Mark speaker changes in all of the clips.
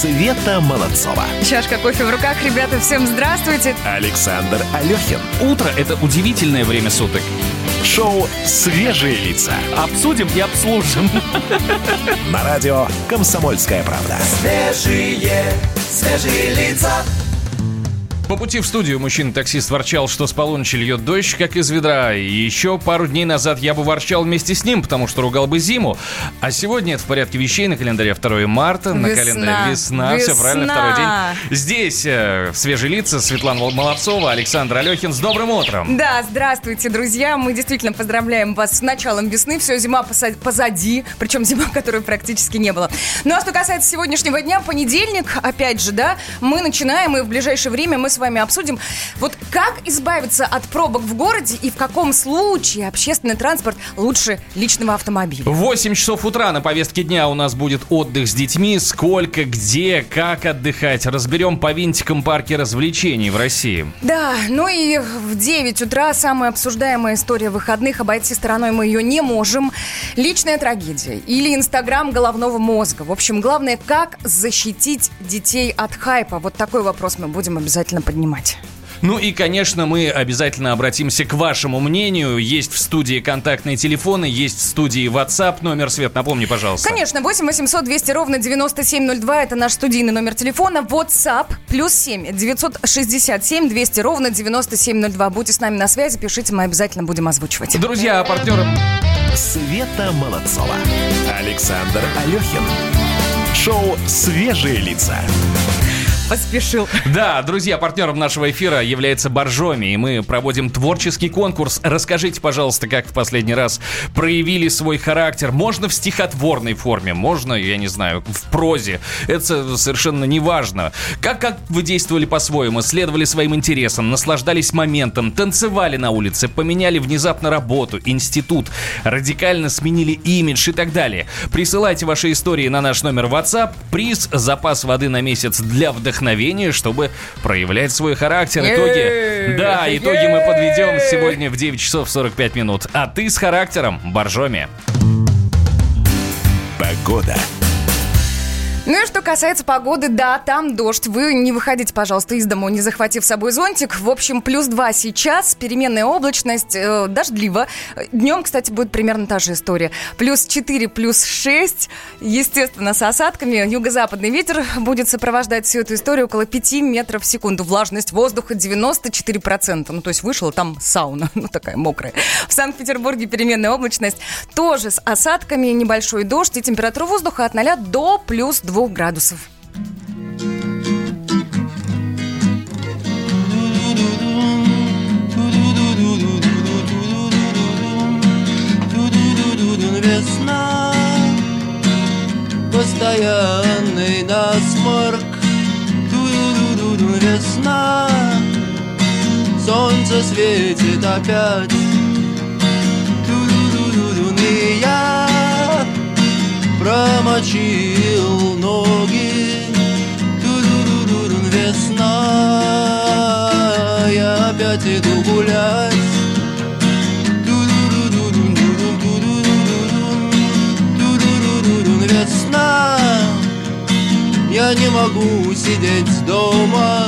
Speaker 1: Света Молодцова.
Speaker 2: Чашка кофе в руках, ребята, всем здравствуйте.
Speaker 1: Александр Алехин.
Speaker 3: Утро – это удивительное время суток.
Speaker 1: Шоу «Свежие лица».
Speaker 3: Обсудим и обслужим.
Speaker 1: На радио «Комсомольская правда».
Speaker 4: Свежие, свежие лица.
Speaker 3: По пути в студию мужчина-таксист ворчал, что с полуночи льет дождь, как из ведра. И еще пару дней назад я бы ворчал вместе с ним, потому что ругал бы зиму. А сегодня это в порядке вещей. На календаре 2 марта, на
Speaker 2: Весна.
Speaker 3: календаре весна. Все
Speaker 2: Весна.
Speaker 3: правильно, второй день. Здесь э, свежие лица Светлана Молодцова, Александр Алехин. С добрым утром.
Speaker 2: Да, здравствуйте, друзья. Мы действительно поздравляем вас с началом весны. Все, зима позади. Причем зима, которой практически не было. Ну а что касается сегодняшнего дня, понедельник, опять же, да, мы начинаем, и в ближайшее время мы с вами обсудим, вот как избавиться от пробок в городе и в каком случае общественный транспорт лучше личного автомобиля.
Speaker 3: 8 часов утра на повестке дня у нас будет отдых с детьми. Сколько, где, как отдыхать. Разберем по винтикам парки развлечений в России.
Speaker 2: Да, ну и в 9 утра самая обсуждаемая история выходных. Обойти стороной мы ее не можем. Личная трагедия или инстаграм головного мозга. В общем, главное, как защитить детей от хайпа. Вот такой вопрос мы будем обязательно поднимать.
Speaker 3: Ну и, конечно, мы обязательно обратимся к вашему мнению. Есть в студии контактные телефоны, есть в студии WhatsApp. Номер, Свет, напомни, пожалуйста.
Speaker 2: Конечно, 8 800 200 ровно 9702. Это наш студийный номер телефона. WhatsApp плюс 7 967 200 ровно 9702. Будьте с нами на связи, пишите, мы обязательно будем озвучивать.
Speaker 3: Друзья, партнеры...
Speaker 1: Света Молодцова. Александр Алехин. Шоу «Свежие лица».
Speaker 2: Поспешил.
Speaker 3: Да, друзья, партнером нашего эфира является Боржоми, и мы проводим творческий конкурс. Расскажите, пожалуйста, как в последний раз проявили свой характер. Можно в стихотворной форме, можно, я не знаю, в прозе. Это совершенно не важно. Как, как вы действовали по-своему, следовали своим интересам, наслаждались моментом, танцевали на улице, поменяли внезапно работу, институт, радикально сменили имидж и так далее. Присылайте ваши истории на наш номер WhatsApp. Приз – запас воды на месяц для вдохновения, чтобы проявлять свой характер. Итоги, да, итоги мы подведем сегодня в 9 часов 45 минут. А ты с характером, Боржоми.
Speaker 1: Погода.
Speaker 2: Ну и что касается погоды, да, там дождь. Вы не выходите, пожалуйста, из дому, не захватив с собой зонтик. В общем, плюс 2 сейчас, переменная облачность, э, дождливо. Днем, кстати, будет примерно та же история. Плюс 4, плюс 6, естественно, с осадками. Юго-западный ветер будет сопровождать всю эту историю около 5 метров в секунду. Влажность воздуха 94%. Ну, то есть вышла там сауна, ну, такая мокрая. В Санкт-Петербурге переменная облачность тоже с осадками, небольшой дождь и температура воздуха от 0 до плюс 2 градусов.
Speaker 5: Весна Постоянный насморк Весна Солнце светит опять И я Промочил дороги ду ду ду ду весна Я опять иду гулять Весна. Я не могу сидеть дома.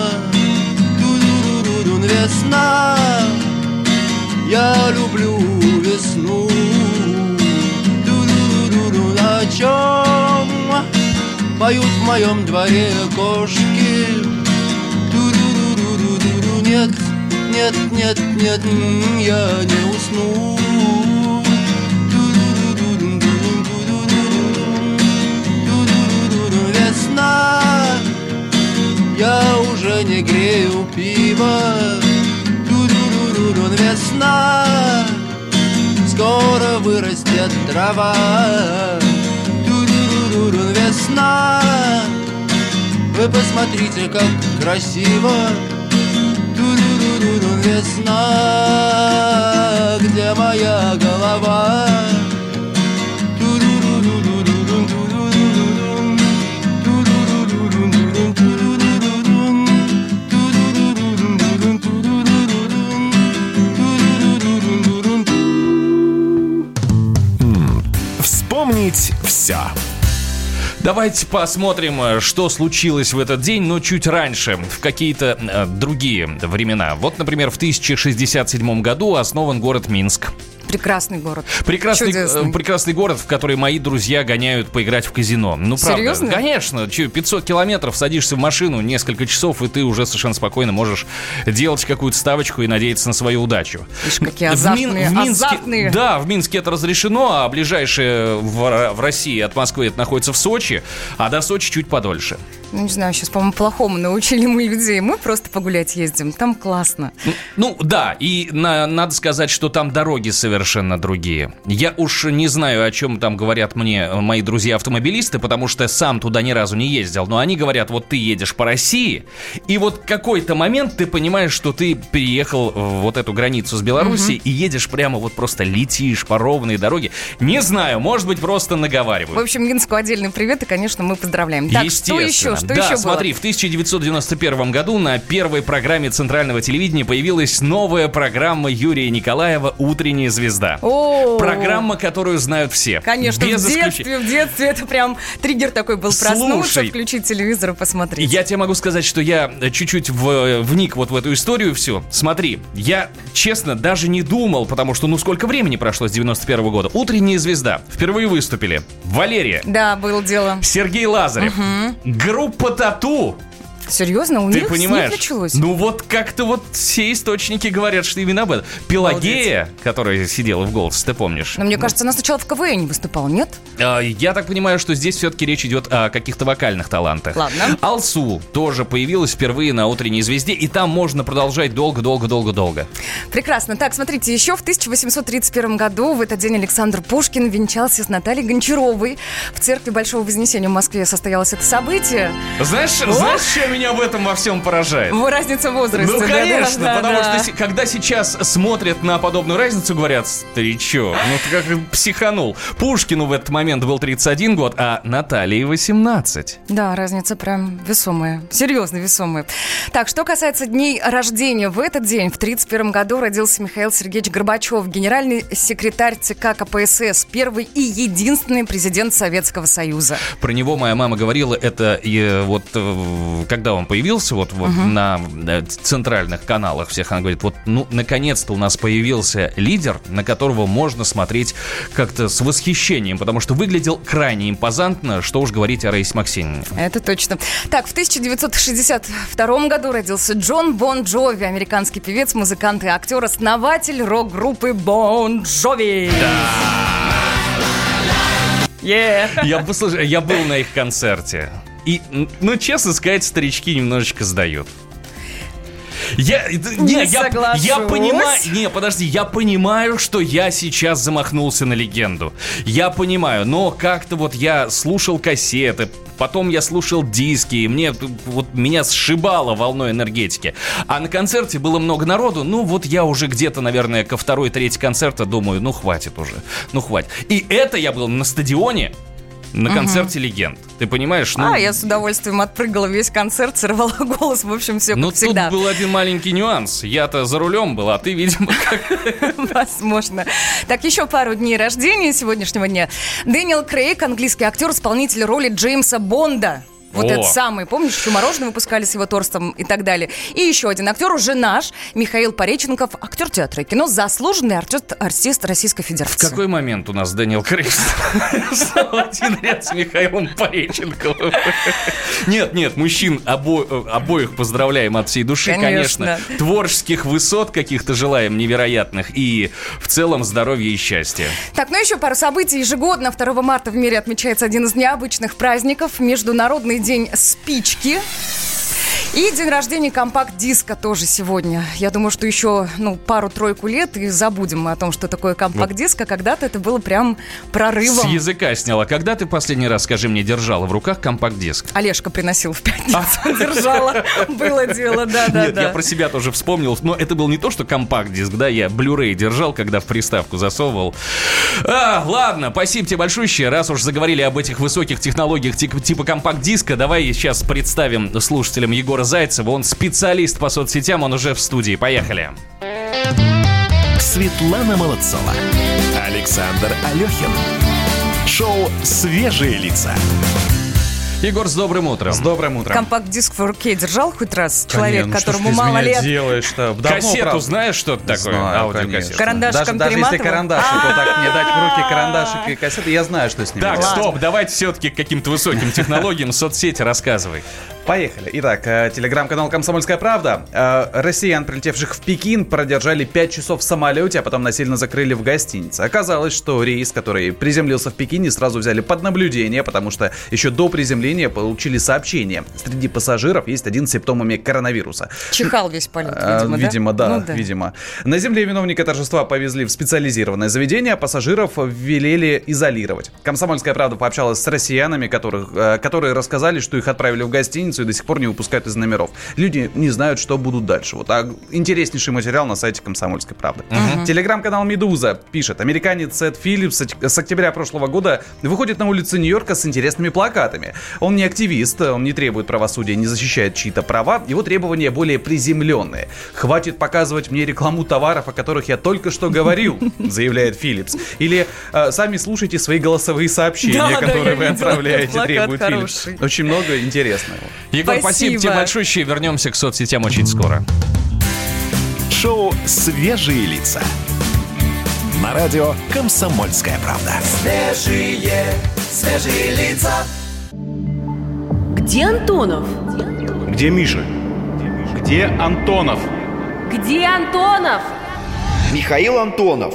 Speaker 5: Ду ду ду ду весна. Я люблю весну. Ду ду ду ду о чем поют в моем дворе кошки Ту-ду-ду-ду-ду-ду. Нет, нет, нет, нет, я не усну. Весна Я уже не грею пиво. Весна Скоро вырастет трава Ту-ду-ду-ду-ду. Весна Вы посмотрите, как красиво Ту-ду-ду-ду-ду. Весна Где моя голова
Speaker 3: Давайте посмотрим, э, что случилось в этот день, но чуть раньше, в какие-то э, другие времена. Вот, например, в 1067 году основан город Минск.
Speaker 2: Прекрасный город.
Speaker 3: Прекрасный,
Speaker 2: Чудесный.
Speaker 3: э, прекрасный город, в который мои друзья гоняют поиграть в казино. Ну, правда.
Speaker 2: Серьезно?
Speaker 3: Конечно. Чё, 500 километров, садишься в машину, несколько часов, и ты уже совершенно спокойно можешь делать какую-то ставочку и надеяться на свою удачу.
Speaker 2: Видишь, какие
Speaker 3: В
Speaker 2: азартные,
Speaker 3: Мин- в Минске-
Speaker 2: азартные.
Speaker 3: Да, в Минске это разрешено, а ближайшее в, в России от Москвы это находится в Сочи, а до Сочи чуть подольше.
Speaker 2: Ну, не знаю, сейчас, по-моему, плохому научили мы людей. Мы просто погулять ездим. Там классно.
Speaker 3: Ну да, и на- надо сказать, что там дороги совершенно другие. Я уж не знаю, о чем там говорят мне э, мои друзья-автомобилисты, потому что сам туда ни разу не ездил. Но они говорят, вот ты едешь по России, и вот какой-то момент ты понимаешь, что ты переехал в вот эту границу с Белоруссией и едешь прямо вот просто летишь по ровной дороге. Не знаю, может быть, просто
Speaker 2: В
Speaker 3: наговариваю.
Speaker 2: общем, Минску отдельный привет, и, конечно, мы поздравляем. Так, что еще? Что
Speaker 3: да,
Speaker 2: еще было?
Speaker 3: смотри, в 1991 году на первой программе центрального телевидения появилась новая программа Юрия Николаева «Утренняя звезда».
Speaker 2: О,
Speaker 3: Программа, которую знают все.
Speaker 2: Конечно,
Speaker 3: Без
Speaker 2: в
Speaker 3: исключения.
Speaker 2: детстве, в детстве это прям триггер такой был. Проснуться,
Speaker 3: Слушай,
Speaker 2: включить телевизор и посмотреть.
Speaker 3: Я тебе могу сказать, что я чуть-чуть в- вник вот в эту историю всю. Смотри, я, честно, даже не думал, потому что, ну, сколько времени прошло с 91 года. «Утренняя звезда» впервые выступили. Валерия,
Speaker 2: Да, было дело.
Speaker 3: Сергей Лазарев, группа «Тату»,
Speaker 2: Серьезно? У
Speaker 3: Ты
Speaker 2: них, с них
Speaker 3: понимаешь?
Speaker 2: началось?
Speaker 3: Ну вот как-то вот все источники говорят, что именно об этом. Пелагея, которая сидела в голос, ты помнишь?
Speaker 2: Но мне кажется, она сначала в КВН выступала, нет?
Speaker 3: А, Я так понимаю, что здесь все-таки речь идет о каких-то вокальных талантах.
Speaker 2: Ладно.
Speaker 3: Алсу тоже появилась впервые на утренней звезде, и там можно продолжать долго-долго-долго-долго.
Speaker 2: Прекрасно. Так, смотрите, еще в 1831 году в этот день Александр Пушкин венчался с Натальей Гончаровой. В церкви Большого Вознесения в Москве состоялось это событие.
Speaker 3: Знаешь, знаешь, меня в этом во всем поражает?
Speaker 2: Во, Разница в возрасте.
Speaker 3: Ну, конечно,
Speaker 2: да,
Speaker 3: потому
Speaker 2: да.
Speaker 3: что когда сейчас смотрят на подобную разницу, говорят, старичок, ну ты как психанул. Пушкину в этот момент был 31 год, а Наталье 18.
Speaker 2: Да, разница прям весомая. Серьезно весомая. Так, что касается дней рождения. В этот день, в 1931 году, родился Михаил Сергеевич Горбачев, генеральный секретарь ЦК КПСС, первый и единственный президент Советского Союза.
Speaker 3: Про него моя мама говорила, это э, вот э, когда он появился вот, вот на э, центральных каналах всех, она говорит, вот ну наконец-то у нас появился лидер, на которого можно смотреть как-то с восхищением, потому что выглядел крайне импозантно, что уж говорить о Раисе Максимовне.
Speaker 2: Это точно. Так, в 1962 году родился Джон Бон Джови, американский певец, музыкант и актер, основатель рок-группы Бон Джови. Yeah.
Speaker 3: Я, бы, слушай, я был на их концерте. И, ну, честно сказать, старички немножечко сдают. Я, это-
Speaker 2: Не
Speaker 3: я, я
Speaker 2: соглашусь.
Speaker 3: понимаю, не, подожди, я понимаю, что я сейчас замахнулся на легенду. Я понимаю, но как-то вот я слушал кассеты, потом я слушал диски, и мне вот меня сшибало волной энергетики. А на концерте было много народу, ну вот я уже где-то, наверное, ко второй, третьей концерта думаю, ну хватит уже, ну хватит. И это я был на стадионе, на концерте легенд. Ты понимаешь? Ну,
Speaker 2: А, я с удовольствием отпрыгала весь концерт, сорвала голос, в общем, все
Speaker 3: ну,
Speaker 2: как всегда.
Speaker 3: тут был один маленький нюанс. Я-то за рулем был, а ты, видимо, как...
Speaker 2: Возможно. Так, еще пару дней рождения сегодняшнего дня. Дэниел Крейг, английский актер, исполнитель роли Джеймса Бонда. Вот
Speaker 3: О.
Speaker 2: этот самый, помнишь, еще мороженое выпускали с его торстом и так далее. И еще один актер, уже наш, Михаил Пореченков, актер театра и кино, заслуженный артист, артист Российской
Speaker 3: В
Speaker 2: Федерации.
Speaker 3: какой момент у нас Дэниел Крейг стал один ряд с Михаилом Пореченковым? Нет, нет, мужчин обо- обоих поздравляем от всей души, конечно.
Speaker 2: Конечно.
Speaker 3: Творческих высот каких-то желаем невероятных и в целом здоровья и счастья.
Speaker 2: Так, ну еще пару событий. Ежегодно 2 марта в мире отмечается один из необычных праздников – Международный день спички. И день рождения компакт-диска тоже сегодня. Я думаю, что еще ну, пару-тройку лет и забудем мы о том, что такое компакт-диск, а когда-то это было прям
Speaker 3: С
Speaker 2: прорывом.
Speaker 3: языка сняла. Когда ты последний раз, скажи мне, держала в руках компакт-диск?
Speaker 2: Олежка приносил в пятницу, держала. Было дело,
Speaker 3: Нет, я
Speaker 2: да-да-да.
Speaker 3: про себя тоже вспомнил. Но это был не то, что компакт-диск, да, я Blu-ray держал, когда в приставку засовывал. А, ладно, спасибо тебе большое. Раз уж заговорили об этих высоких технологиях типа компакт-диска, давай сейчас представим слушателям Егора Зайцева. Он специалист по соцсетям, он уже в студии. Поехали.
Speaker 1: Светлана Молодцова. Александр Алехин. Шоу «Свежие лица».
Speaker 3: Егор, с добрым утром.
Speaker 6: С добрым утром.
Speaker 2: Компакт-диск 4K держал хоть раз человек,
Speaker 6: Конечно,
Speaker 2: которому
Speaker 6: что
Speaker 2: мало
Speaker 6: меня
Speaker 2: лет?
Speaker 6: делаешь-то? Давно,
Speaker 3: Кассету
Speaker 6: правда.
Speaker 3: знаешь, что это такое?
Speaker 6: Знаю,
Speaker 3: Аудиокассету.
Speaker 2: Карандашиком
Speaker 6: даже, даже если карандашик вот так мне дать в руки карандашик и кассеты, я знаю, что с ними
Speaker 3: Так, стоп, давайте все-таки к каким-то высоким технологиям соцсети рассказывай.
Speaker 6: Поехали. Итак, э, телеграм-канал «Комсомольская правда». Э, Россиян, прилетевших в Пекин, продержали 5 часов в самолете, а потом насильно закрыли в гостинице. Оказалось, что рейс, который приземлился в Пекине, сразу взяли под наблюдение, потому что еще до приземления получили сообщение. Среди пассажиров есть один с симптомами коронавируса.
Speaker 2: Чихал весь полет,
Speaker 6: А,
Speaker 2: видимо, да?
Speaker 6: Видимо, да,
Speaker 2: Ну
Speaker 6: видимо. На земле виновника торжества повезли в специализированное заведение, а пассажиров велели изолировать. Комсомольская правда пообщалась с россиянами, которых, э, которые рассказали, что их отправили в гостиницу и до сих пор не выпускают из номеров. Люди не знают, что будут дальше. Вот а интереснейший материал на сайте Комсомольской правды. Телеграм-канал Медуза пишет: американец Сет Филлипс с октября прошлого года выходит на улицы Нью-Йорка с интересными плакатами. Он не активист, он не требует правосудия, не защищает чьи-то права. Его требования более приземленные. Хватит показывать мне рекламу товаров, о которых я только что говорил, заявляет Филлипс. Или э, сами слушайте свои голосовые сообщения,
Speaker 2: Да, да,
Speaker 6: которые
Speaker 2: я
Speaker 6: вы отправляете, требует Филлипс. Очень много интересного.
Speaker 3: Егор, спасибо,
Speaker 2: Спасибо.
Speaker 3: тебе большое. Вернемся к соцсетям очень скоро.
Speaker 1: Шоу «Свежие лица». На радио «Комсомольская правда».
Speaker 4: Свежие, свежие лица.
Speaker 7: Где Антонов?
Speaker 8: Где Миша? Где Антонов?
Speaker 7: Где Антонов?
Speaker 9: Михаил Антонов.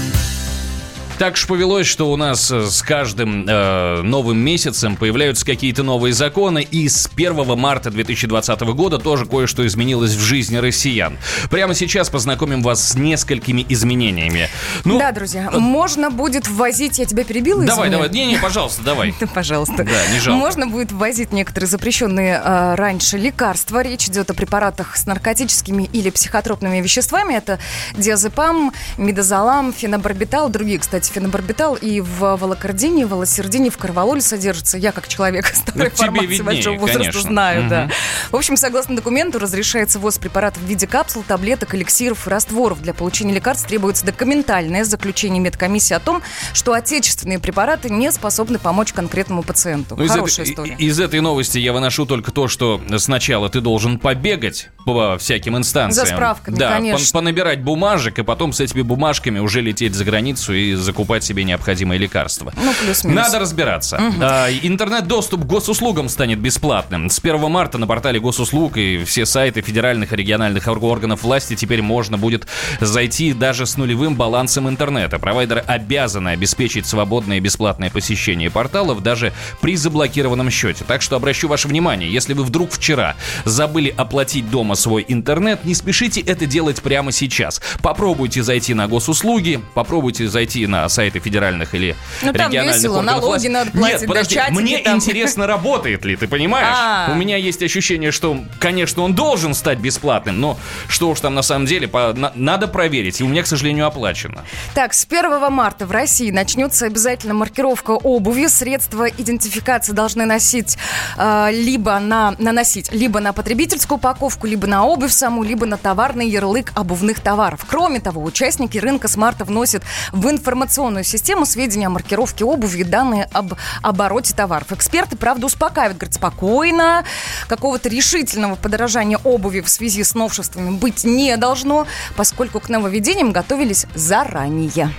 Speaker 3: Так уж повелось, что у нас э, с каждым э, новым месяцем появляются какие-то новые законы, и с 1 марта 2020 года тоже кое-что изменилось в жизни россиян. Прямо сейчас познакомим вас с несколькими изменениями. Ну,
Speaker 2: Да, друзья, можно будет ввозить... Я тебя перебила,
Speaker 3: давай,
Speaker 2: извини?
Speaker 3: давай, не-не, пожалуйста, давай.
Speaker 2: Да, пожалуйста.
Speaker 3: Да, не жалко.
Speaker 2: Можно будет ввозить некоторые запрещенные э, раньше лекарства. Речь идет о препаратах с наркотическими или психотропными веществами. Это диазепам, мидозолам, фенобарбитал, другие, кстати, фенобарбитал и в волокордине, волосердине, в карвалоле содержится. Я как человек старой
Speaker 3: Ну,
Speaker 2: формации
Speaker 3: виднее,
Speaker 2: большого возраста
Speaker 3: конечно.
Speaker 2: знаю, да.
Speaker 3: Мгм.
Speaker 2: В общем, согласно документу, разрешается ввоз препаратов в виде капсул, таблеток, эликсиров и растворов. Для получения лекарств требуется документальное заключение медкомиссии о том, что отечественные препараты не способны помочь конкретному пациенту.
Speaker 3: Ну, из,
Speaker 2: Хорошая
Speaker 3: этой,
Speaker 2: история.
Speaker 3: из этой новости я выношу только то, что сначала ты должен побегать по всяким инстанциям.
Speaker 2: За справками,
Speaker 3: да,
Speaker 2: конечно.
Speaker 3: пон- понабирать бумажек, и потом с этими бумажками уже лететь за границу и закупать себе необходимые лекарства.
Speaker 2: Ну, плюс-минус.
Speaker 3: Надо разбираться. А, Интернет-доступ к госуслугам станет бесплатным. С 1 марта на портале госуслуг и все сайты федеральных и региональных ор- органов власти теперь можно будет зайти даже с нулевым балансом интернета. Провайдеры обязаны обеспечить свободное и бесплатное посещение порталов даже при заблокированном счете. Так что обращу ваше внимание, если вы вдруг вчера забыли оплатить дома свой интернет, не спешите это делать прямо сейчас. Попробуйте зайти на госуслуги, попробуйте зайти на сайты федеральных или
Speaker 2: Ну, там
Speaker 3: региональных
Speaker 2: весело,
Speaker 3: органов
Speaker 2: налоги надо платить,
Speaker 3: Нет,
Speaker 2: да,
Speaker 3: подожди,
Speaker 2: чатики
Speaker 3: мне
Speaker 2: там.
Speaker 3: интересно, работает ли, ты понимаешь?
Speaker 2: А.
Speaker 3: У меня есть ощущение, что, конечно, он должен стать бесплатным, но что уж там на самом деле, по- на- надо проверить. И у меня, к сожалению, оплачено.
Speaker 2: Так, с 1 марта в России начнется обязательно маркировка обуви. Средства идентификации должны носить э, либо на, наносить либо на потребительскую упаковку, либо на обувь саму, либо на товарный ярлык обувных товаров. Кроме того, участники рынка с марта вносят в информационную систему сведения о маркировке обуви и данные об обороте товаров. Эксперты, правда, успокаивают, говорят, спокойно, какого-то решительного подорожания обуви в связи с новшествами быть не должно, поскольку к нововведениям готовились заранее.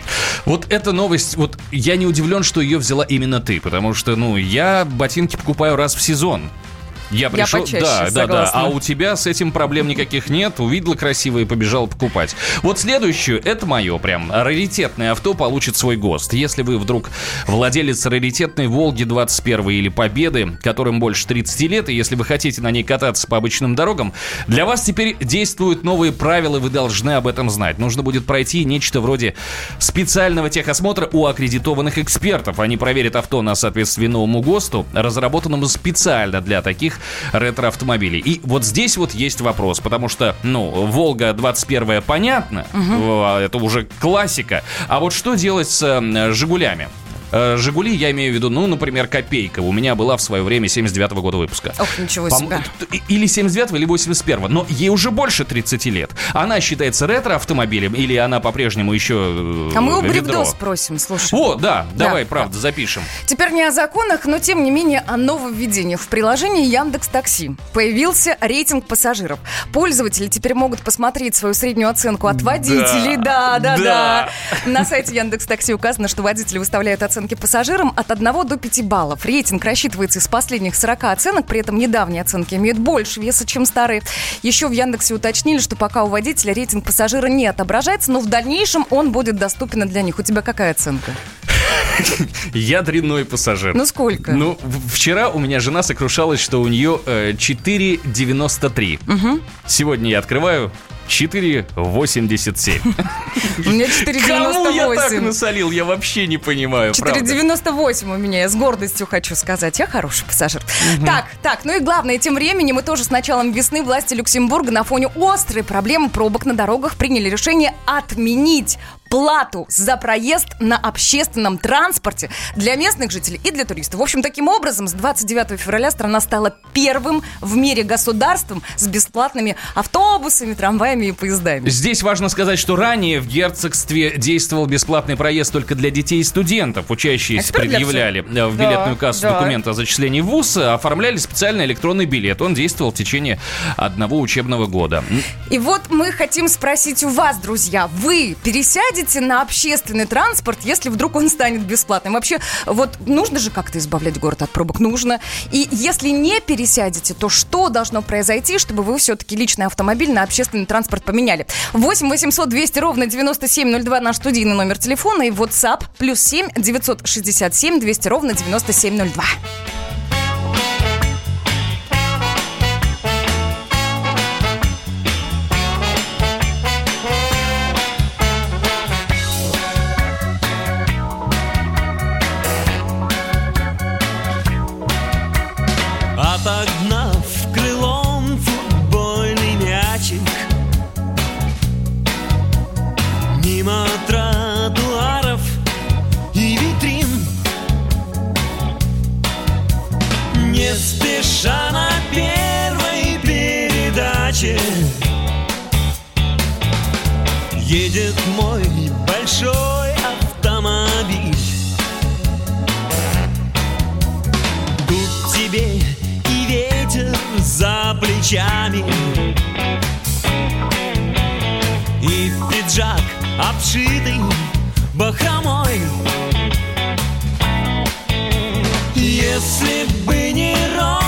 Speaker 3: Вот эта новость, вот я не удивлен, что ее взяла именно ты, потому что, ну, я ботинки покупаю раз в сезон. Я пришел,
Speaker 2: почаще,
Speaker 3: да, да, да. А у тебя с этим проблем никаких нет. Увидела красиво и побежал покупать. Вот следующую, это мое прям. Раритетное авто получит свой ГОСТ. Если вы вдруг владелец раритетной Волги 21 или Победы, которым больше 30 лет, и если вы хотите на ней кататься по обычным дорогам, для вас теперь действуют новые правила, вы должны об этом знать. Нужно будет пройти нечто вроде специального техосмотра у аккредитованных экспертов. Они проверят авто на соответствие новому ГОСТу, разработанному специально для таких ретро-автомобилей. И вот здесь вот есть вопрос, потому что, ну, Волга 21 понятно, э, это уже классика. А вот что делать с Жигулями? Э, Жигули, я имею в виду, ну, например, Копейка. У меня была в свое время 79 года выпуска.
Speaker 2: Ох, ничего себе.
Speaker 3: Или 79 или 81 но ей уже больше 30 лет. Она считается ретро-автомобилем или она по-прежнему еще э,
Speaker 2: А мы у? Бревдо спросим, слушай.
Speaker 3: О, да,
Speaker 2: Да.
Speaker 3: давай, правда, запишем.
Speaker 2: Теперь не о законах, но тем не менее о нововведениях. В приложении Яндекс Такси появился рейтинг пассажиров. Пользователи теперь могут посмотреть свою среднюю оценку от водителей. Да, да, да.
Speaker 3: Да.
Speaker 2: На сайте Яндекс Такси указано, что водители выставляют оценки пассажирам от 1 до 5 баллов. Рейтинг рассчитывается из последних 40 оценок, при этом недавние оценки имеют больше веса, чем старые. Еще в Яндексе уточнили, что пока у водителя рейтинг пассажира не отображается, но в дальнейшем он будет доступен для них. У тебя какая оценка?
Speaker 3: Я дрянной пассажир.
Speaker 2: Ну сколько?
Speaker 3: Ну, вчера у меня жена сокрушалась, что у нее э, 4,93. Сегодня я открываю 4,87.
Speaker 2: У меня
Speaker 3: Кому я так
Speaker 2: 4,98.
Speaker 3: насолил, я вообще не понимаю, правда.
Speaker 2: 4,98 у меня, я с гордостью хочу сказать. Я хороший пассажир. Так, так, ну и главное, тем временем мы тоже с началом весны власти Люксембурга на фоне острой проблемы пробок на дорогах приняли решение отменить плату за проезд на общественном транспорте для местных жителей и для туристов. В общем, таким образом, с 29 февраля страна стала первым в мире государством с бесплатными автобусами, трамваями и поездами.
Speaker 3: Здесь важно сказать, что ранее в герцогстве действовал бесплатный проезд только для детей и студентов. Учащиеся
Speaker 2: А
Speaker 3: предъявляли э, в
Speaker 2: Да,
Speaker 3: билетную кассу
Speaker 2: да.
Speaker 3: документы о зачислении в ВУЗ, оформляли специальный электронный билет. Он действовал в течение одного учебного года.
Speaker 2: И вот мы хотим спросить у вас, друзья, вы пересядете на общественный транспорт, если вдруг он станет бесплатным? Вообще, вот нужно же как-то избавлять город от пробок? Нужно. И если не пересядете, то что должно произойти, чтобы вы все-таки личный автомобиль на общественный транспорт поменяли? 8 800 200 ровно 9702 наш студийный номер телефона и WhatsApp плюс 7 967 200 ровно 9702.
Speaker 4: Обшитый бахромой. Если бы не роллинги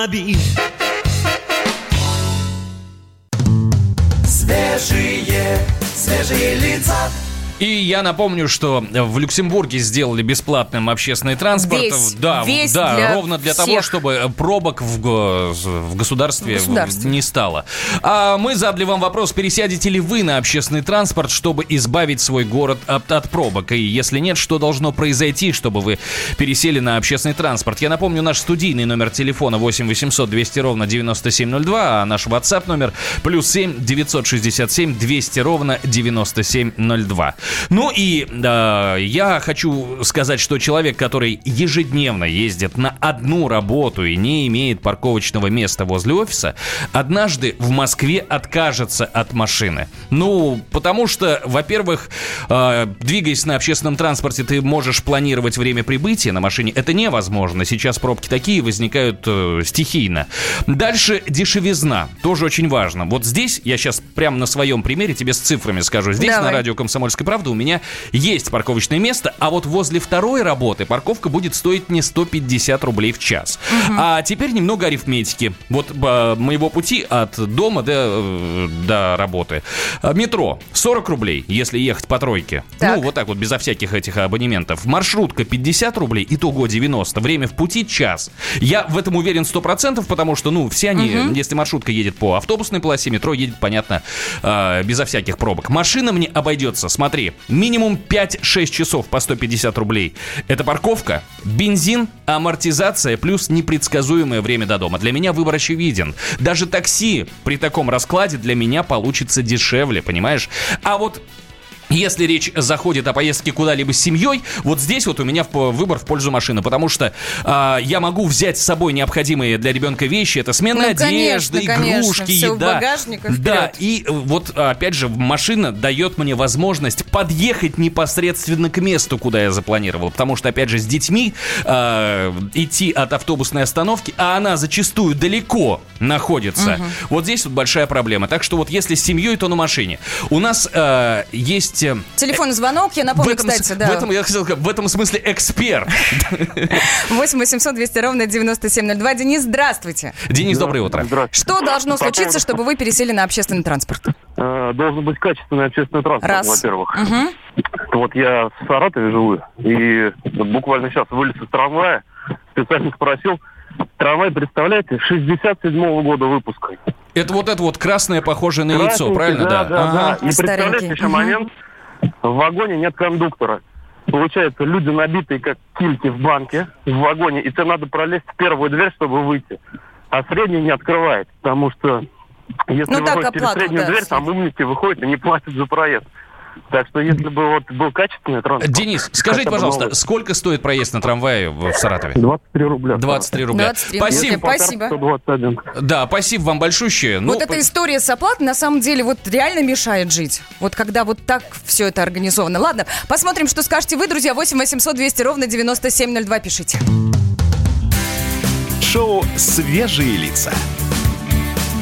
Speaker 4: автомобиль
Speaker 10: Свежие, свежие лица
Speaker 3: И я напомню, что в Люксембурге сделали бесплатным общественный транспорт.
Speaker 2: Весь,
Speaker 3: да,
Speaker 2: весь
Speaker 3: да,
Speaker 2: для
Speaker 3: ровно для того,
Speaker 2: всех.
Speaker 3: чтобы пробок в, в государстве,
Speaker 2: В государстве.
Speaker 3: не стало. А мы задали вам вопрос, пересядете ли вы на общественный транспорт, чтобы избавить свой город от, от пробок? И если нет, что должно произойти, чтобы вы пересели на общественный транспорт? Я напомню, наш студийный номер телефона 8 800 200 ровно 9702, а наш WhatsApp номер плюс 7 967 200 ровно 9702. Ну и э, я хочу сказать, что человек, который ежедневно ездит на одну работу и не имеет парковочного места возле офиса, однажды в Москве откажется от машины. Ну, потому что, во-первых, э, двигаясь на общественном транспорте, ты можешь планировать время прибытия на машине. Это невозможно. Сейчас пробки такие возникают э, стихийно. Дальше дешевизна. Тоже очень важно. Вот здесь я сейчас прямо на своем примере тебе с цифрами скажу. Здесь
Speaker 2: Давай.
Speaker 3: на радио «Комсомольская правда» у меня есть парковочное место, а вот возле второй работы парковка будет стоить мне 150 рублей в час. А теперь немного арифметики. Вот э, моего пути от дома до, э, до работы. А, Метро 40 рублей, если ехать по тройке.
Speaker 2: Так.
Speaker 3: Ну, вот так вот, безо всяких этих абонементов. Маршрутка 50 рублей, итого 90. Время в пути час. Я в этом уверен 100%, потому что, ну, все они, если маршрутка едет по автобусной полосе, метро едет, понятно, э, безо всяких пробок. Машина мне обойдется, смотри, минимум 5-6 часов по 150 рублей. Это парковка, бензин, амортизация плюс непредсказуемое время до дома. Для меня выбор очевиден. Даже такси при таком раскладе для меня получится дешевле, понимаешь? А вот если речь заходит о поездке куда-либо с семьей, вот здесь вот у меня выбор в пользу машины, потому что а, я могу взять с собой необходимые для ребенка вещи, это смена
Speaker 2: Ну,
Speaker 3: одежды,
Speaker 2: конечно, конечно.
Speaker 3: игрушки,
Speaker 2: в
Speaker 3: еда.
Speaker 2: багажник и
Speaker 3: да,
Speaker 2: вперед.
Speaker 3: и э, вот опять же машина дает мне возможность подъехать непосредственно к месту, куда я запланировал, потому что опять же с детьми а, идти от автобусной остановки, а она зачастую далеко находится. Вот здесь вот большая проблема. Так что вот если с семьей, то на машине. У нас а, есть э,
Speaker 2: Телефонный звонок, я
Speaker 3: в
Speaker 2: напомню,
Speaker 3: этом,
Speaker 2: кстати, да.
Speaker 3: в этом, я хотел сказать, в этом смысле эксперт.
Speaker 2: 8 800 200 ровно 9702. Денис, здравствуйте.
Speaker 3: Денис, доброе утро.
Speaker 11: Здравствуйте.
Speaker 2: Что должно случиться, чтобы вы пересели на общественный транспорт?
Speaker 11: Э, Должен быть качественный общественный транспорт,
Speaker 2: Раз.
Speaker 11: во-первых. Вот я в Саратове живу, и буквально сейчас вылез из трамвая, специально спросил, трамвай, представляете, 67-го года выпуска.
Speaker 3: Это вот это вот красное, похожее на яйцо,
Speaker 11: Красненький,
Speaker 3: правильно?
Speaker 11: Да, да,
Speaker 3: Ага.
Speaker 11: да. И представляете еще момент, в вагоне нет кондуктора. Получается, люди набитые, как кильки в банке, в вагоне, и тебе надо пролезть в первую дверь, чтобы выйти. А средний не открывает, потому что если
Speaker 2: Ну, так
Speaker 11: выходит через
Speaker 2: оплату,
Speaker 11: среднюю
Speaker 2: да,
Speaker 11: дверь, там умники выходят и не платят за проезд. Так что если бы вот был качественный транспорт...
Speaker 3: Денис, скажите, пожалуйста,
Speaker 11: новый,
Speaker 3: сколько стоит проезд на трамвае в Саратове?
Speaker 11: 23 рубля.
Speaker 3: 23 рубля.
Speaker 2: 23
Speaker 3: Спасибо.
Speaker 2: рубля. Спасибо.
Speaker 11: 121.
Speaker 3: Да, спасибо вам большущее. Ну,
Speaker 2: вот эта история с оплатой на самом деле вот реально мешает жить. Вот когда вот так все это организовано. Ладно, посмотрим, что скажете вы, друзья. 8 800 200 ровно 9702 пишите.
Speaker 1: Шоу «Свежие лица».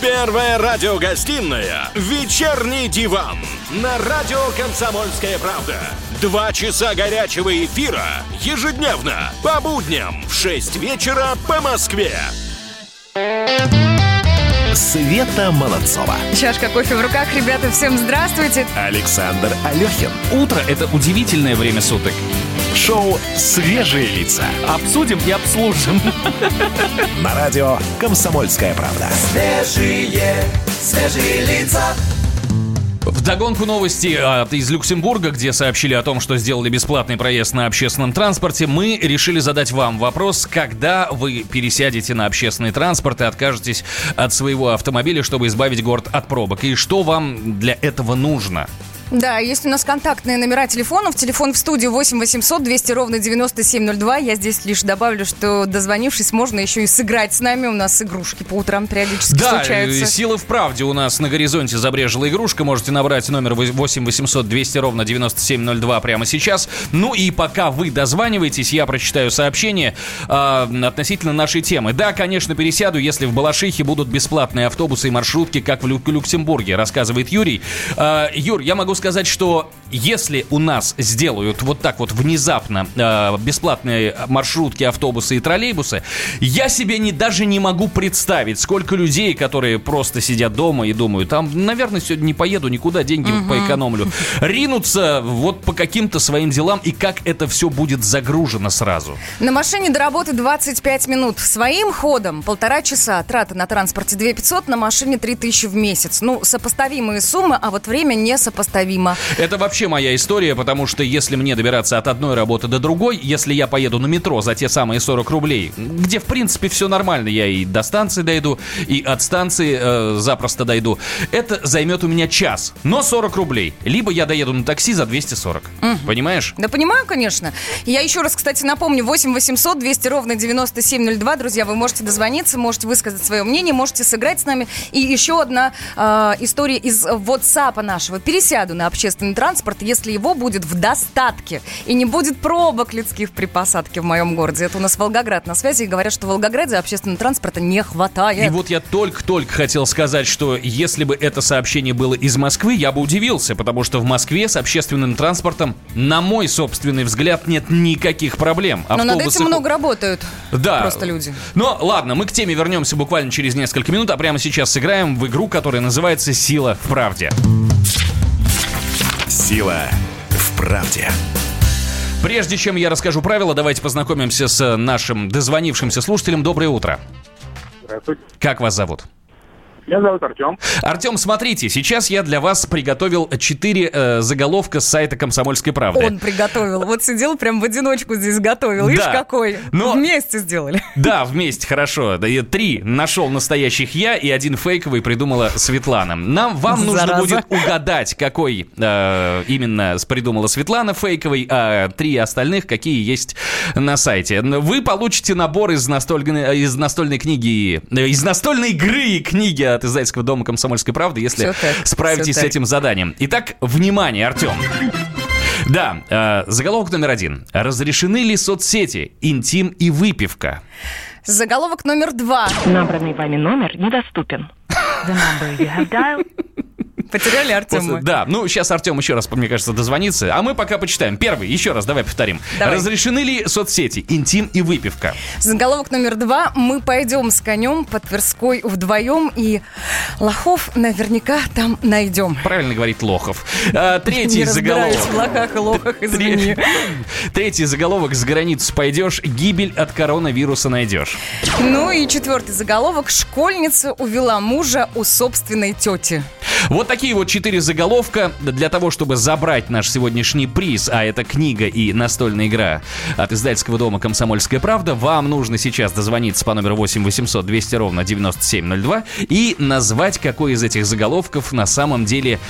Speaker 12: Первая радиогостинная «Вечерний диван» на радио «Комсомольская правда». Два часа горячего эфира ежедневно по будням в 6 вечера по Москве.
Speaker 1: Света Молодцова.
Speaker 2: Чашка кофе в руках, ребята, всем здравствуйте.
Speaker 1: Александр Алехин.
Speaker 3: утро – это удивительное время суток.
Speaker 1: Шоу «Свежие лица».
Speaker 3: Обсудим и обслужим.
Speaker 1: На радио «Комсомольская правда».
Speaker 4: Свежие, свежие лица.
Speaker 3: Вдогонку новости а, из Люксембурга, где сообщили о том, что сделали бесплатный проезд на общественном транспорте, мы решили задать вам вопрос, когда вы пересядете на общественный транспорт и откажетесь от своего автомобиля, чтобы избавить город от пробок. И что вам для этого нужно?
Speaker 2: Да, есть у нас контактные номера телефонов. Телефон в студию 8 800 200 ровно 9702. Я здесь лишь добавлю, что дозвонившись, можно еще и сыграть с нами. У нас игрушки по утрам периодически
Speaker 3: Да,
Speaker 2: случаются.
Speaker 3: э, сила в правде у нас на горизонте забрежила игрушка. Можете набрать номер 8 800 200 ровно 9702 прямо сейчас. Ну и пока вы дозваниваетесь, я прочитаю сообщение а, относительно нашей темы. Да, конечно, пересяду, если в Балашихе будут бесплатные автобусы и маршрутки, как в Лю- Люксембурге, рассказывает Юрий. А, Юр, я могу сказать, что если у нас сделают вот так вот внезапно а, бесплатные маршрутки, автобусы и троллейбусы, я себе не, даже не могу представить, сколько людей, которые просто сидят дома и думают, там, наверное, сегодня не поеду никуда, деньги поэкономлю, ринутся вот по каким-то своим делам, и как это все будет загружено сразу.
Speaker 2: На машине до работы 25 минут. Своим ходом полтора часа. Трата на транспорте 2 500, на машине 3 тысячи в месяц. Ну, сопоставимые суммы, а вот время несопоставимо.
Speaker 3: Это вообще моя история, потому что если мне добираться от одной работы до другой, если я поеду на метро за те самые 40 рублей, где в принципе все нормально, я и до станции дойду, и от станции э, запросто дойду, это займет у меня час, но 40 рублей. Либо я доеду на такси за 240. Понимаешь?
Speaker 2: Да понимаю, конечно. Я еще раз, кстати, напомню, 8 800 200 ровно 9702. Друзья, вы можете дозвониться, можете высказать свое мнение, можете сыграть с нами. И еще одна э, история из WhatsApp нашего. Пересяду на общественный транспорт, если его будет в достатке. И не будет пробок людских при посадке в моем городе. Это у нас Волгоград на связи. И говорят, что в Волгограде общественного транспорта не хватает.
Speaker 3: И вот я только-только хотел сказать, что если бы это сообщение было из Москвы, я бы удивился, потому что в Москве с общественным транспортом, на мой собственный взгляд, нет никаких проблем.
Speaker 2: Но над
Speaker 3: Автобусы
Speaker 2: этим много работают.
Speaker 3: Да.
Speaker 2: Просто люди.
Speaker 3: Но ладно, мы к теме вернемся буквально через несколько минут, а прямо сейчас сыграем в игру, которая называется «Сила в правде».
Speaker 1: Сила в правде.
Speaker 3: Прежде чем я расскажу правила, давайте познакомимся с нашим дозвонившимся слушателем. Доброе утро.
Speaker 13: Здравствуйте.
Speaker 3: Как вас зовут?
Speaker 13: Меня зовут Артем.
Speaker 3: Артем, смотрите, сейчас я для вас приготовил четыре э, заголовка с сайта «Комсомольской правды».
Speaker 2: Он приготовил. Вот сидел прям в одиночку здесь готовил. Видишь,
Speaker 3: Да.
Speaker 2: какой.
Speaker 3: Но-
Speaker 2: Вместе сделали.
Speaker 3: Да, вместе, хорошо. Да, и три нашел настоящих я, и один фейковый придумала Светлана. Нам, вам нужно
Speaker 2: Зараза.
Speaker 3: будет угадать, какой э, именно придумала Светлана фейковый, а три остальных какие есть на сайте. Вы получите набор из настольной, из настольной книги, э, из настольной игры и книги от издательского дома «Комсомольской правды», если
Speaker 2: так,
Speaker 3: справитесь с
Speaker 2: так.
Speaker 3: этим заданием. Итак, внимание, Артем. Да, э, заголовок номер один. Разрешены ли соцсети, интим и выпивка?
Speaker 2: Заголовок номер два.
Speaker 14: Набранный вами номер недоступен. The number you have dialed
Speaker 2: Потеряли Артема.
Speaker 3: Да, ну сейчас Артем еще раз, мне кажется, дозвонится. А мы пока почитаем. Первый, еще раз, давай повторим.
Speaker 2: Давай.
Speaker 3: Разрешены ли соцсети, интим и выпивка?
Speaker 2: Заголовок номер два. Мы пойдем с конем по Тверской вдвоем, и лохов наверняка там найдем.
Speaker 3: Правильно говорит Лохов. А, третий
Speaker 2: Не
Speaker 3: заголовок.
Speaker 2: в лохах и лохах, извини.
Speaker 3: Третий заголовок «С границу пойдешь, гибель от коронавируса найдешь».
Speaker 2: Ну и четвертый заголовок. Школьница увела мужа у собственной тети.
Speaker 3: Вот такие вот четыре заголовка для того, чтобы забрать наш сегодняшний приз, а это книга и настольная игра от издательского дома «Комсомольская правда», вам нужно сейчас дозвониться по номеру 8 800 200 ровно 9702 и назвать, какой из этих заголовков на самом деле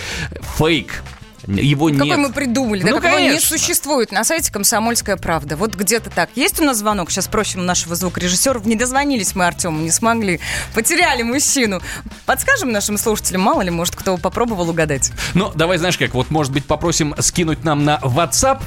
Speaker 3: фейк. Его
Speaker 2: Какой
Speaker 3: нет.
Speaker 2: мы придумали, да,
Speaker 3: Ну,
Speaker 2: какого не существует на сайте «Комсомольская правда». Вот где-то так. Есть у нас звонок? Сейчас спросим у нашего звукорежиссера. Не дозвонились мы Артему, не смогли. Потеряли мужчину. Подскажем нашим слушателям, мало ли, может, кто попробовал угадать.
Speaker 3: Ну, давай, знаешь как, вот, может быть, попросим скинуть нам на WhatsApp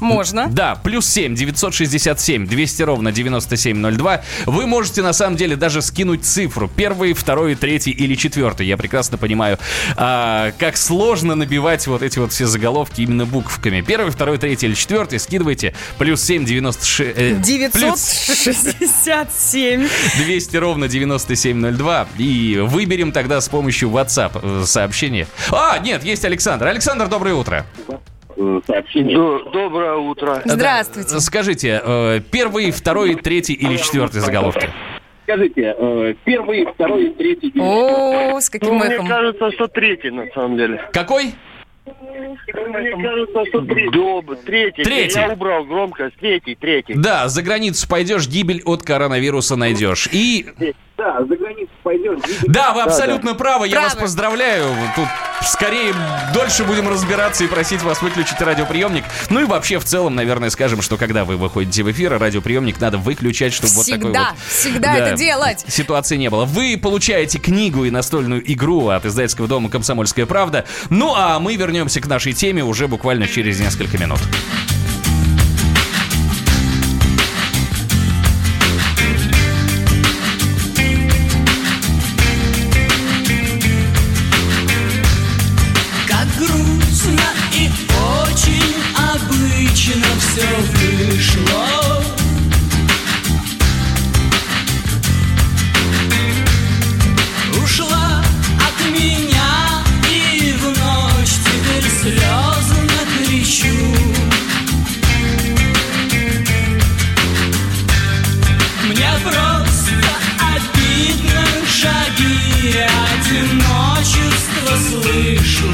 Speaker 2: Можно.
Speaker 3: Да, плюс 7 967 200 ровно 9702. Вы можете на самом деле даже скинуть цифру. Первый, второй, третий или четвертый. Я прекрасно понимаю, а, как сложно набивать вот эти вот все заголовки именно буквами. Первый, второй, третий или четвертый скидывайте. Плюс 7 96... э, плюс
Speaker 2: 967.
Speaker 3: 200 ровно 9702. И выберем тогда с помощью WhatsApp э, сообщение. А, нет, есть Александр. Александр, доброе утро.
Speaker 15: Доброе утро.
Speaker 2: Здравствуйте.
Speaker 3: Скажите, э, первый, второй, третий или четвертый заголовки?
Speaker 15: Скажите, э, первый, второй, третий.
Speaker 2: О, с каким
Speaker 15: Ну, мне кажется, что третий, на самом деле.
Speaker 3: Какой?
Speaker 15: Мне кажется, что третий. Доб, третий.
Speaker 3: Третий.
Speaker 15: Я убрал громкость. Третий, третий.
Speaker 3: Да, за границу пойдешь, гибель от коронавируса найдешь. И
Speaker 13: Да, за границу пойдешь.
Speaker 3: Да, вы абсолютно правы. Я вас поздравляю. Тут скорее дольше будем разбираться и просить вас выключить радиоприемник. Ну и вообще в целом, наверное, скажем, что когда вы выходите в эфир, радиоприемник надо выключать, чтобы вот такой
Speaker 2: Всегда,
Speaker 3: вот...
Speaker 2: всегда это делать.
Speaker 3: Ситуации не было. Вы получаете книгу и настольную игру от издательского дома «Комсомольская правда». Ну а мы вернемся к нашей теме уже буквально через несколько минут.
Speaker 4: слышу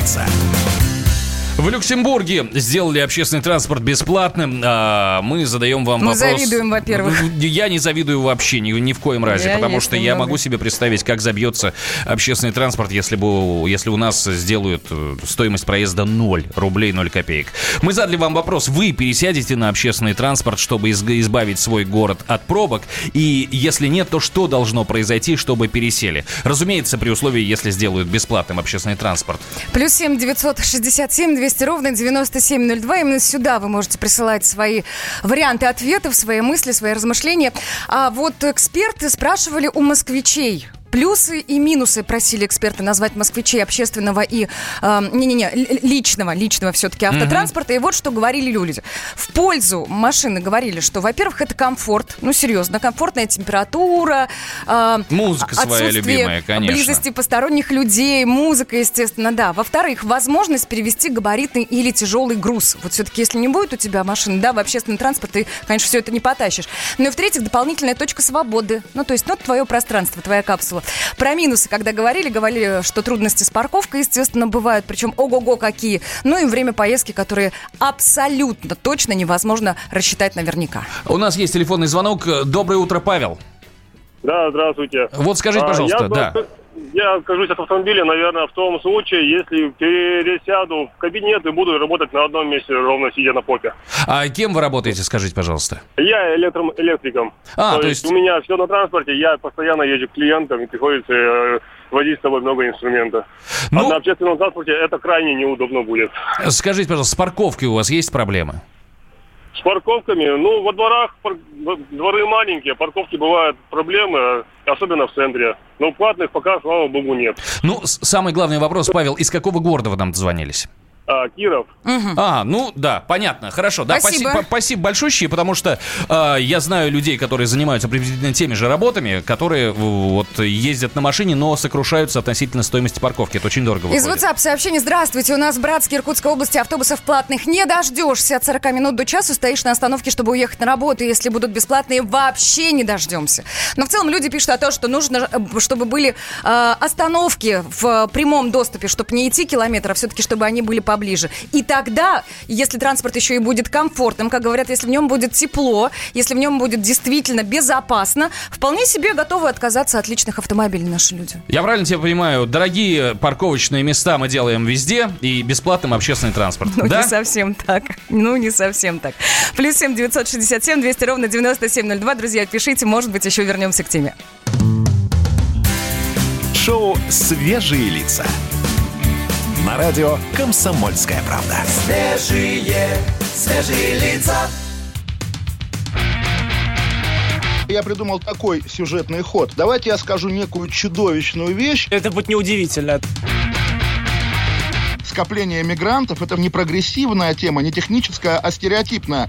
Speaker 1: «Свежие лица».
Speaker 3: В Люксембурге сделали общественный транспорт бесплатным. А, мы задаем вам
Speaker 2: Мы
Speaker 3: вопрос.
Speaker 2: завидуем, во-первых.
Speaker 3: Я не завидую вообще ни, ни в коем разе,
Speaker 2: Я
Speaker 3: потому что я
Speaker 2: немного.
Speaker 3: могу себе представить, как забьется общественный транспорт, если, бы, если у нас сделают э, стоимость проезда 0 рублей 0 копеек. Мы задали вам вопрос. Вы пересядете на общественный транспорт, чтобы из- избавить свой город от пробок? И если нет, то что должно произойти, чтобы пересели? Разумеется, при условии, если сделают бесплатным общественный транспорт.
Speaker 2: Плюс семь девятьсот шестьдесят семь двести ровно девяносто семь ноль два. Именно сюда вы можете присылать свои варианты ответов, свои мысли, свои размышления. А вот эксперты спрашивали у москвичей. Плюсы и минусы просили эксперты назвать москвичей общественного и э, не-не-не ли- личного, личного все-таки автотранспорта. И вот что говорили люди. В пользу машины говорили, что, во-первых, это комфорт, ну серьезно, комфортная температура, э,
Speaker 3: Музыка своя любимая, конечно.
Speaker 2: близости посторонних людей, музыка, естественно, да. Во-вторых, возможность перевести габаритный или тяжелый груз. Вот все-таки, если не будет у тебя машины, да, в общественный транспорт, ты, конечно, все это не потащишь. Ну и в-третьих, дополнительная точка свободы. Ну, то есть, ну, твое пространство, твоя капсула. Про минусы, когда говорили, говорили, что трудности с парковкой, естественно, бывают, причем ого-го какие. Ну и время поездки, которые абсолютно точно невозможно рассчитать наверняка.
Speaker 3: У нас есть телефонный звонок. Доброе утро, Павел.
Speaker 16: Да, здравствуйте.
Speaker 3: Вот скажите,
Speaker 16: А,
Speaker 3: пожалуйста,
Speaker 16: я,
Speaker 3: да.
Speaker 16: Я откажусь от автомобиля, наверное, в том случае, если пересяду в кабинет и буду работать на одном месте, ровно сидя на попе.
Speaker 3: А кем вы работаете, скажите, пожалуйста?
Speaker 16: Я электром, электриком.
Speaker 3: А,
Speaker 16: то,
Speaker 3: то
Speaker 16: есть...
Speaker 3: есть-
Speaker 16: у меня все на транспорте, я постоянно езжу к клиентам, и приходится э, возить с собой много инструмента.
Speaker 3: Ну-
Speaker 16: А на общественном транспорте это крайне неудобно будет.
Speaker 3: Скажите, пожалуйста, с парковкой у вас есть проблемы?
Speaker 16: С парковками, ну, во дворах пар- дворы маленькие, парковки бывают проблемы, особенно в центре. Но платных пока, слава богу, нет.
Speaker 3: Ну, самый главный вопрос, Павел, из какого города вы нам дозвонились?
Speaker 16: А, Киров.
Speaker 3: А, ну да, понятно, хорошо. Да,
Speaker 2: Спасибо.
Speaker 3: спасибо, спасибо большущее, потому что э, я знаю людей, которые занимаются приблизительно теми же работами, которые вот ездят на машине, но сокрушаются относительно стоимости парковки. Это очень дорого
Speaker 2: Из
Speaker 3: выходит.
Speaker 2: WhatsApp сообщение. Здравствуйте, у нас в Братске Иркутской области автобусов платных не дождешься. От 40 минут до часу стоишь на остановке, чтобы уехать на работу. Если будут бесплатные, вообще не дождемся. Но в целом люди пишут о том, что нужно, э, чтобы были э, остановки в прямом доступе, чтобы не идти километр, а все-таки чтобы они были поближе. И тогда, если транспорт еще и будет комфортным, как говорят, если в нем будет тепло, если в нем будет действительно безопасно, вполне себе готовы отказаться от личных автомобилей наши люди.
Speaker 3: Я правильно тебя понимаю, дорогие парковочные места мы делаем везде и бесплатным общественный транспорт.
Speaker 2: Ну,
Speaker 3: да?
Speaker 2: не совсем так. Ну, не совсем так. Плюс семь девятьсот шестьдесят семь двести ровно девяносто семь ноль два. Друзья, пишите, может быть, еще вернемся к теме.
Speaker 1: Шоу «Свежие лица». На радио «Комсомольская правда».
Speaker 10: Свежие, свежие лица.
Speaker 17: Я придумал такой сюжетный ход. Давайте я скажу некую чудовищную вещь.
Speaker 18: Это будет неудивительно.
Speaker 17: Скопление мигрантов – это не прогрессивная тема, не техническая, а стереотипная.